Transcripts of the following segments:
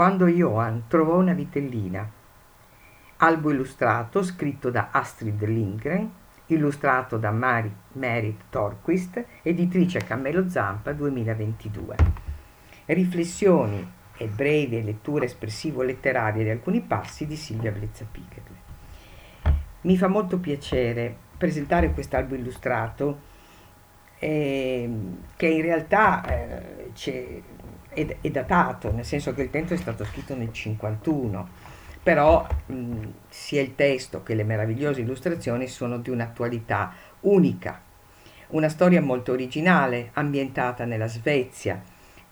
quando Johann trovò una vitellina. Albo illustrato scritto da Astrid Lindgren, illustrato da Mari, Merit Torquist, editrice Cammello Zampa 2022. Riflessioni e brevi letture espressivo-letterarie di alcuni passi di Silvia Blezza Picherle. Mi fa molto piacere presentare quest'albo illustrato eh, che in realtà eh, è, è, datato, nel senso che il testo è stato scritto nel 51, però mh, sia il testo che le meravigliose illustrazioni sono di un'attualità unica. Una storia molto originale, ambientata nella Svezia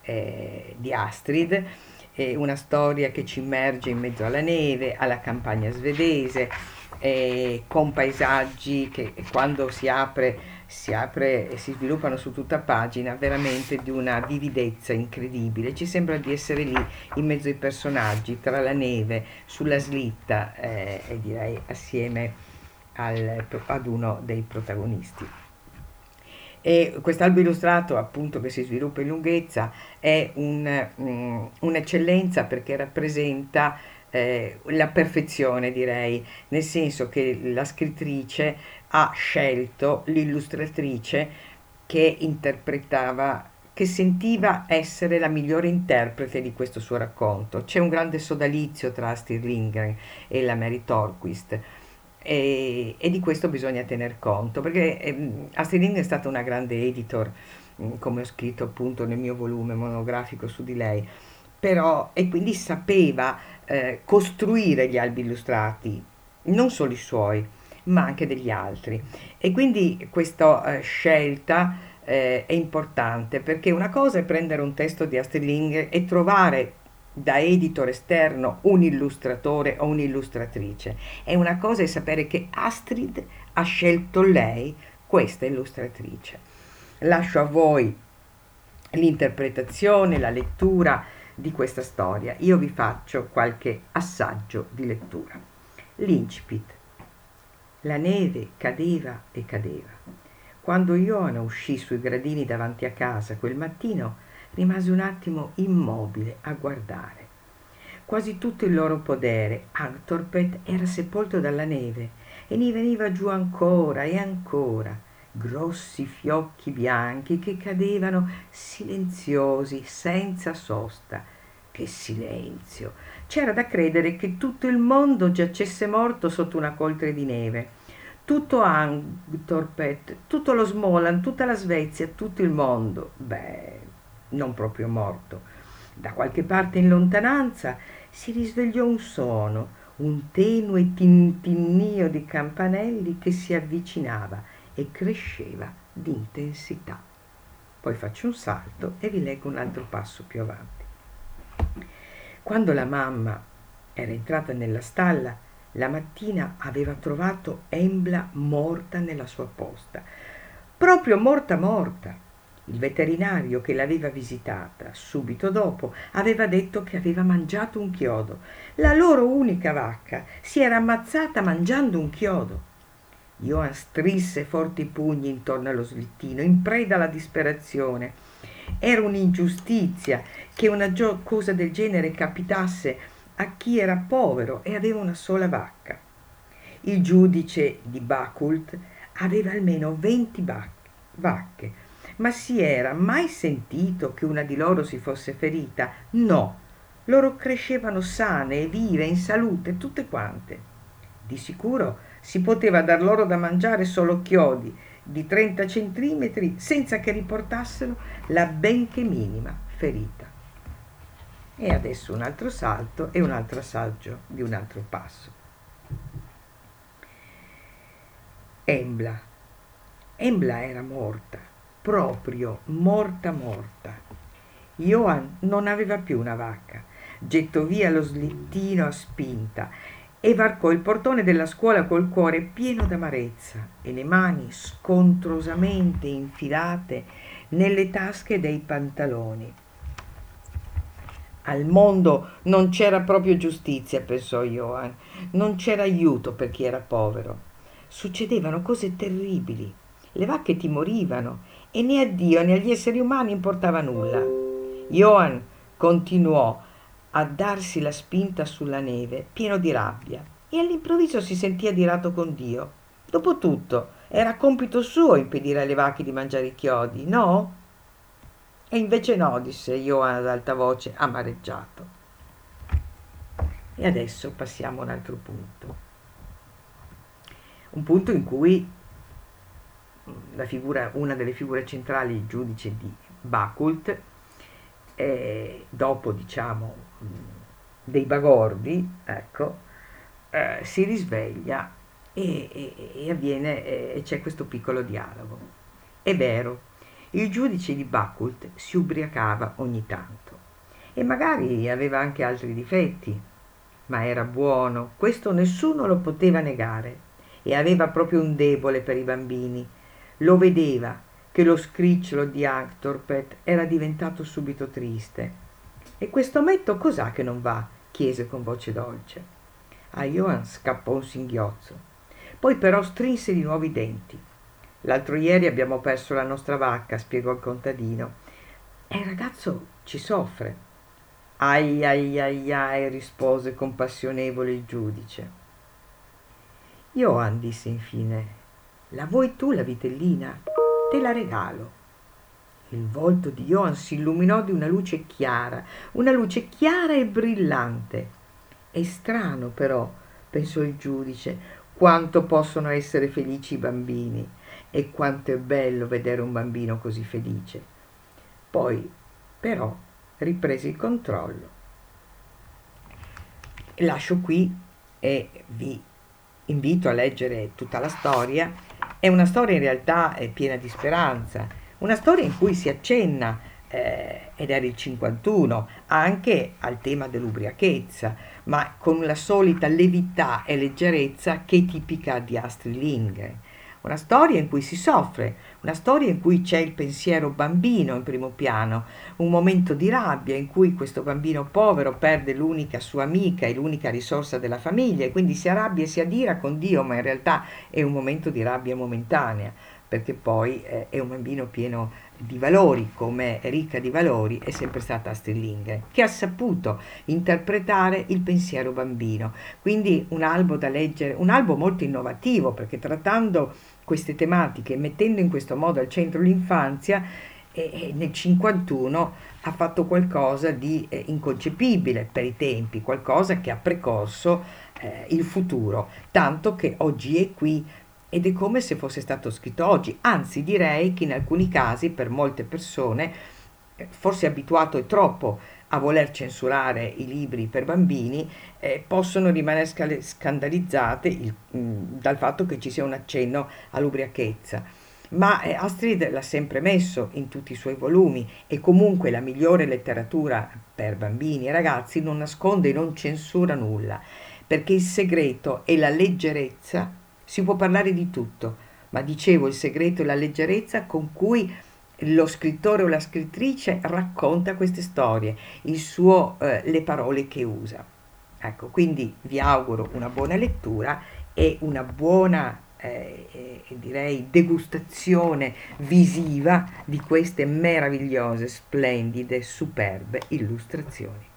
eh, di Astrid, una storia che ci immerge in mezzo alla neve, alla campagna svedese, eh, con paesaggi che quando si apre, si apre e si sviluppano su tutta pagina veramente di una vividezza incredibile. Ci sembra di essere lì in mezzo ai personaggi, tra la neve, sulla slitta eh, e direi assieme al, ad uno dei protagonisti. E quest'albo illustrato, appunto, che si sviluppa in lunghezza, è un, um, un'eccellenza perché rappresenta eh, la perfezione, direi, nel senso che la scrittrice ha scelto l'illustratrice che interpretava che sentiva essere la migliore interprete di questo suo racconto. C'è un grande sodalizio tra Astrid Lindgren e la Mary Torquist. E, e di questo bisogna tener conto, perché eh, Astrid Lindgren è stata una grande editor, mm, come ho scritto appunto nel mio volume monografico su di lei, però e quindi sapeva eh, costruire gli albi illustrati, non solo i suoi, ma anche degli altri. E quindi questa eh, scelta eh, è importante perché una cosa è prendere un testo di Astrid Lindgren e trovare da editor esterno un illustratore o un'illustratrice. E una cosa è sapere che Astrid ha scelto lei, questa illustratrice. Lascio a voi l'interpretazione, la lettura di questa storia. Io vi faccio qualche assaggio di lettura. L'incipit. La neve cadeva e cadeva. Quando Iona uscì sui gradini davanti a casa quel mattino, rimase un attimo immobile a guardare. Quasi tutto il loro podere, Antorpet, era sepolto dalla neve e ne veniva giù ancora e ancora grossi fiocchi bianchi che cadevano silenziosi, senza sosta. Che silenzio! C'era da credere che tutto il mondo giacesse morto sotto una coltre di neve. Tutto Antorpet, tutto lo Smolan, tutta la Svezia, tutto il mondo. Beh, non proprio morto. Da qualche parte in lontananza si risvegliò un suono, un tenue tintinnio di campanelli che si avvicinava e cresceva di intensità. Poi faccio un salto e vi leggo un altro passo più avanti. Quando la mamma era entrata nella stalla, la mattina aveva trovato Embla morta nella sua posta, proprio morta morta. Il veterinario che l'aveva visitata subito dopo aveva detto che aveva mangiato un chiodo. La loro unica vacca si era ammazzata mangiando un chiodo. Johan strinse forti pugni intorno allo slittino, in preda alla disperazione. Era un'ingiustizia che una gio- cosa del genere capitasse a chi era povero e aveva una sola vacca. Il giudice di Bakult aveva almeno venti vacche, ma si era mai sentito che una di loro si fosse ferita? No, loro crescevano sane e vive, in salute, tutte quante. Di sicuro si poteva dar loro da mangiare solo chiodi di 30 centimetri senza che riportassero la benché minima ferita. E adesso un altro salto e un altro assaggio di un altro passo. Embla. Embla era morta, proprio morta morta. Johan non aveva più una vacca. Gettò via lo slittino a spinta e varcò il portone della scuola col cuore pieno d'amarezza e le mani scontrosamente infilate nelle tasche dei pantaloni. Al mondo non c'era proprio giustizia, pensò Johan, non c'era aiuto per chi era povero. Succedevano cose terribili. Le vacche ti morivano e né a Dio né agli esseri umani importava nulla. Johan continuò a darsi la spinta sulla neve, pieno di rabbia, e all'improvviso si sentì adirato con Dio. Dopotutto, era compito suo impedire alle vacche di mangiare i chiodi, no? E invece no, disse Johan ad alta voce, amareggiato. E adesso passiamo a un altro punto. Un punto in cui figura, una delle figure centrali, il giudice di Bakult, eh, dopo diciamo dei bagordi, ecco, eh, si risveglia e, e, e avviene e c'è questo piccolo dialogo. È vero, il giudice di Bakult si ubriacava ogni tanto e magari aveva anche altri difetti, ma era buono, questo nessuno lo poteva negare e aveva proprio un debole per i bambini. Lo vedeva che lo scricciolo di Actorpet era diventato subito triste. E questo metto cos'ha che non va? chiese con voce dolce. A Johan scappò un singhiozzo. Poi però strinse di nuovo i denti. L'altro ieri abbiamo perso la nostra vacca, spiegò il contadino. E il ragazzo ci soffre. Ai ai ai ai, rispose compassionevole il giudice. Johan disse infine, la vuoi tu la vitellina? Te la regalo. Il volto di Johan si illuminò di una luce chiara, una luce chiara e brillante. È strano però, pensò il giudice, quanto possono essere felici i bambini e quanto è bello vedere un bambino così felice. Poi, però, riprese il controllo. Lascio qui e vi invito a leggere tutta la storia. È una storia in realtà piena di speranza, una storia in cui si accenna, eh, ed era il 51, anche al tema dell'ubriachezza, ma con la solita levità e leggerezza che è tipica di Astrid Lindgren. Una storia in cui si soffre, una storia in cui c'è il pensiero bambino in primo piano, un momento di rabbia in cui questo bambino povero perde l'unica sua amica e l'unica risorsa della famiglia e quindi si arrabbia e si adira con Dio, ma in realtà è un momento di rabbia momentanea, perché poi eh, è un bambino pieno di valori, come ricca di valori, è sempre stata Astrid Lindgren, che ha saputo interpretare il pensiero bambino. Quindi un albo da leggere, un albo molto innovativo, perché trattando queste tematiche, mettendo in questo modo al centro l'infanzia, eh, nel 51 ha fatto qualcosa di eh, inconcepibile per i tempi, qualcosa che ha precorso eh, il futuro, tanto che oggi è qui ed è come se fosse stato scritto oggi, anzi direi che in alcuni casi per molte persone, eh, forse abituato e troppo a voler censurare i libri per bambini, eh, possono rimanere scandalizzate il, mh, dal fatto che ci sia un accenno all'ubriachezza. Ma eh, Astrid l'ha sempre messo in tutti i suoi volumi e comunque la migliore letteratura per bambini e ragazzi non nasconde e non censura nulla, perché il segreto è la leggerezza si può parlare di tutto, ma dicevo il segreto e la leggerezza con cui lo scrittore o la scrittrice racconta queste storie, suo, eh, le parole che usa. Ecco, quindi vi auguro una buona lettura e una buona eh, direi degustazione visiva di queste meravigliose, splendide, superbe illustrazioni.